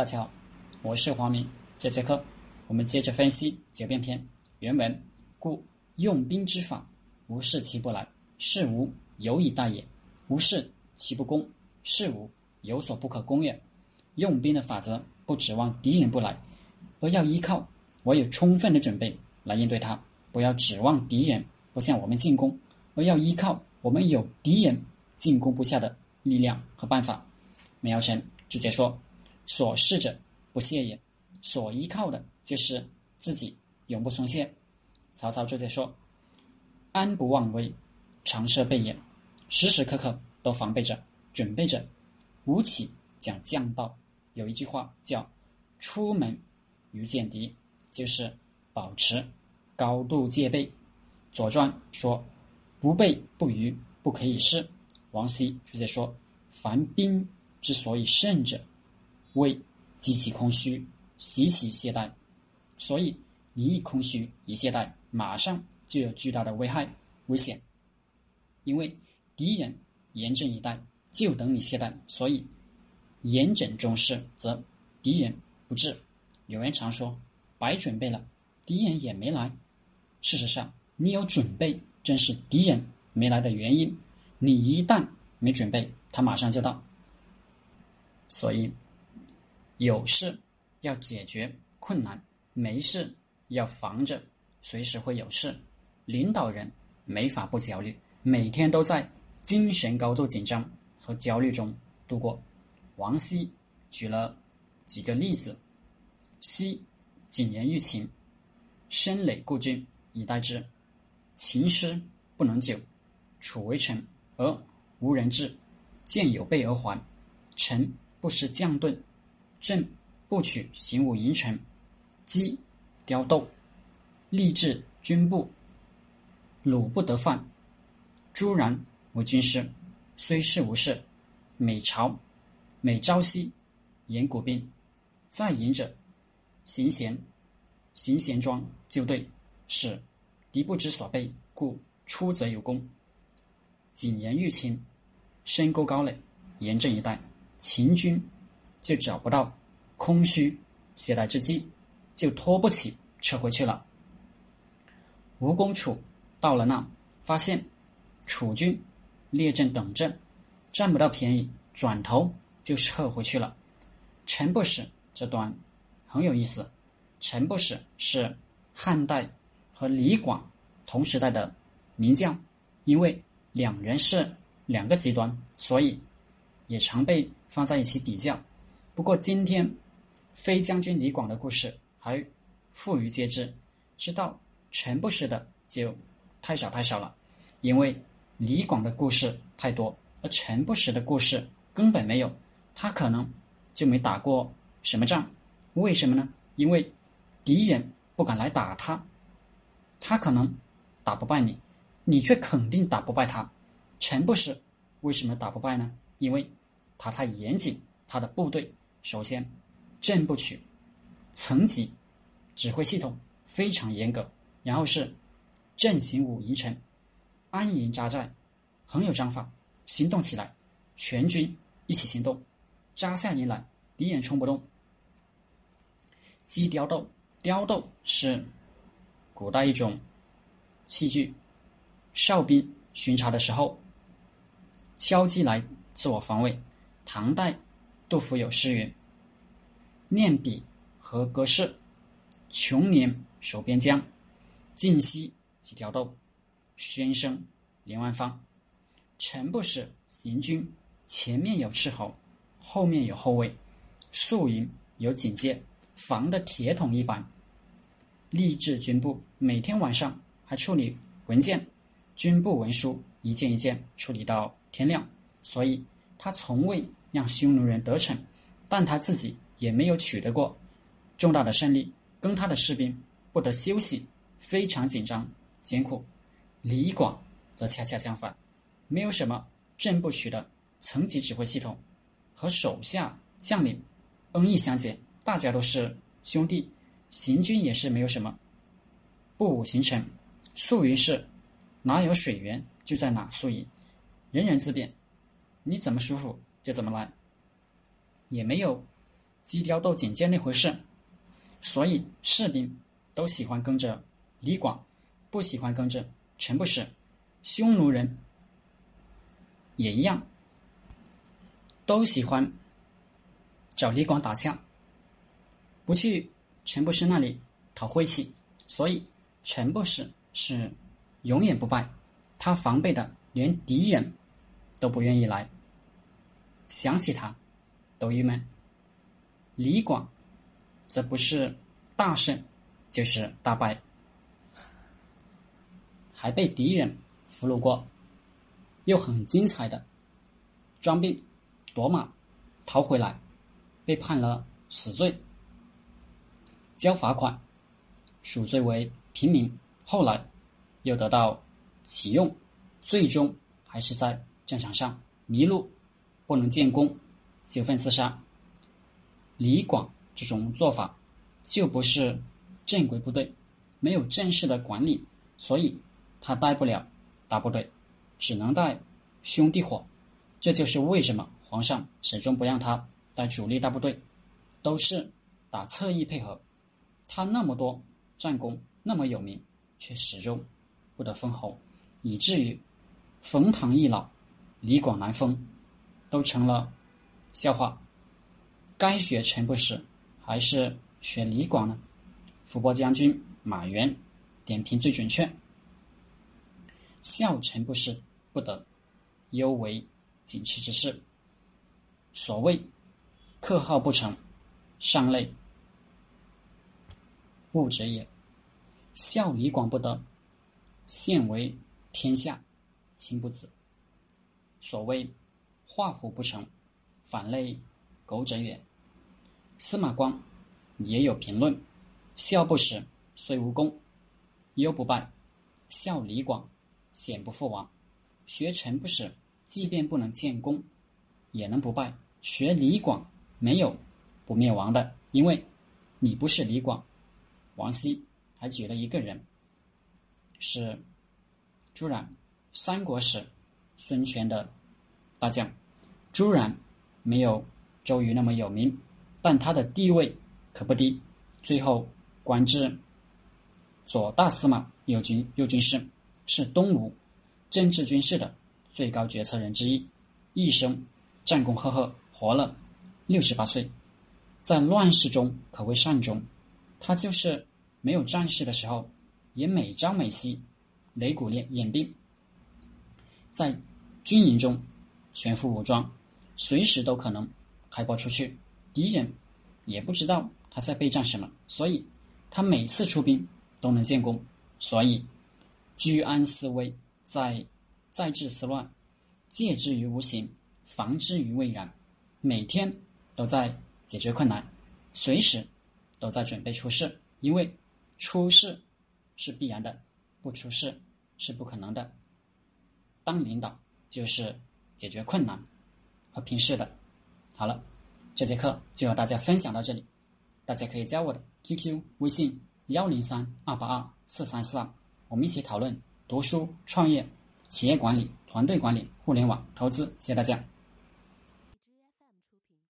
大家好，我是黄明。这节课我们接着分析九变篇原文。故用兵之法，无事其不来，是无有以待也；无事其不攻，是无有所不可攻也。用兵的法则，不指望敌人不来，而要依靠我有充分的准备来应对他；不要指望敌人不向我们进攻，而要依靠我们有敌人进攻不下的力量和办法。梅尧臣直接说：“所事者不懈也，所依靠的就是自己永不松懈。”曹操就在说：“安不忘危，常设备也，时时刻刻都防备着，准备着。吴起讲将道，有一句话叫‘出门于见敌’，就是保持高度戒备。《左传》说：‘不备不虞，不可以事。’王羲直接说：‘凡兵之所以胜者，为极其空虚，习其懈怠。’所以你一空虚，一懈怠。”马上就有巨大的危害危险，因为敌人严阵以待，就等你懈怠。所以严整中事，则敌人不至。有人常说白准备了，敌人也没来。事实上，你有准备，正是敌人没来的原因。你一旦没准备，他马上就到。所以有事要解决困难，没事要防着。随时会有事，领导人没法不焦虑，每天都在精神高度紧张和焦虑中度过。王羲举了几个例子：昔谨言欲擒，声累故郡以待之；秦师不能久，楚为臣而无人治，见有备而还；臣不识将盾，朕不取行武营臣，击雕斗。立志军部，鲁不得犯。朱然为军师，虽事无事。每朝每朝夕言古兵，在营者行贤行贤庄就对，使敌不知所备，故出则有功。谨言欲擒，深沟高垒，严阵以待，秦军就找不到空虚懈怠之机，就拖不起撤回去了。吴公楚到了那，发现楚军列阵等阵，占不到便宜，转头就撤回去了。陈不使这段很有意思。陈不使是汉代和李广同时代的名将，因为两人是两个极端，所以也常被放在一起比较。不过今天飞将军李广的故事还富于皆知，知道。陈不识的就太少太少了，因为李广的故事太多，而陈不识的故事根本没有，他可能就没打过什么仗。为什么呢？因为敌人不敢来打他，他可能打不败你，你却肯定打不败他。陈不识为什么打不败呢？因为他太严谨，他的部队首先阵不取，层级指挥系统非常严格。然后是阵型五营城，安营扎寨，很有章法。行动起来，全军一起行动，扎下营来，敌人冲不动。击雕豆，雕豆是古代一种器具，哨兵巡查的时候敲击来自我防卫。唐代杜甫有诗云：“念笔和歌士，穷年守边疆。”晋西几条豆，宣声连万方。臣不使行军，前面有斥候，后面有后卫，宿营有警戒，防的铁桶一般。立志军部，每天晚上还处理文件，军部文书一件一件处理到天亮。所以他从未让匈奴人得逞，但他自己也没有取得过重大的胜利，跟他的士兵不得休息。非常紧张艰苦，李广则恰恰相反，没有什么正不取的层级指挥系统，和手下将领恩义相结，大家都是兄弟，行军也是没有什么不武行成，宿营是哪有水源就在哪宿营，人人自便，你怎么舒服就怎么来，也没有基调都简介那回事。所以士兵都喜欢跟着李广，不喜欢跟着陈不是。匈奴人也一样，都喜欢找李广打架，不去陈不是那里讨晦气。所以陈不是是永远不败，他防备的连敌人都不愿意来，想起他都郁闷。李广。这不是大胜，就是大败，还被敌人俘虏过，又很精彩的装病夺马逃回来，被判了死罪，交罚款，赎罪为平民。后来又得到启用，最终还是在战场上迷路，不能建功，羞愤自杀。李广。这种做法就不是正规部队，没有正式的管理，所以他带不了大部队，只能带兄弟伙。这就是为什么皇上始终不让他带主力大部队，都是打侧翼配合。他那么多战功，那么有名，却始终不得封侯，以至于冯唐易老，李广难封，都成了笑话。该学陈不是。还是学李广呢？伏波将军马援点评最准确。孝臣不是不得，犹为锦旗之事。所谓克号不成，上类物者也。孝李广不得，现为天下亲不子。所谓画虎不成，反类狗者也。司马光也有评论：孝不死，虽无功，忧不败；孝李广，显不复亡。学陈不死，即便不能建功，也能不败；学李广，没有不灭亡的，因为你不是李广。王羲还举了一个人，是朱然，三国时孙权的大将。朱然没有周瑜那么有名。但他的地位可不低，最后官至左大司马右军右军师，是东吴政治军事的最高决策人之一，一生战功赫赫，活了六十八岁，在乱世中可谓善终。他就是没有战事的时候，也每朝每夕擂鼓练演兵，在军营中全副武装，随时都可能开炮出去。敌人也不知道他在备战什么，所以他每次出兵都能建功。所以居安思危，在在治思乱，戒之于无形，防之于未然。每天都在解决困难，随时都在准备出事，因为出事是必然的，不出事是不可能的。当领导就是解决困难和平事的。好了。这节课就和大家分享到这里，大家可以加我的 QQ 微信幺零三二八二四三四二，我们一起讨论读书、创业、企业管理、团队管理、互联网投资。谢谢大家。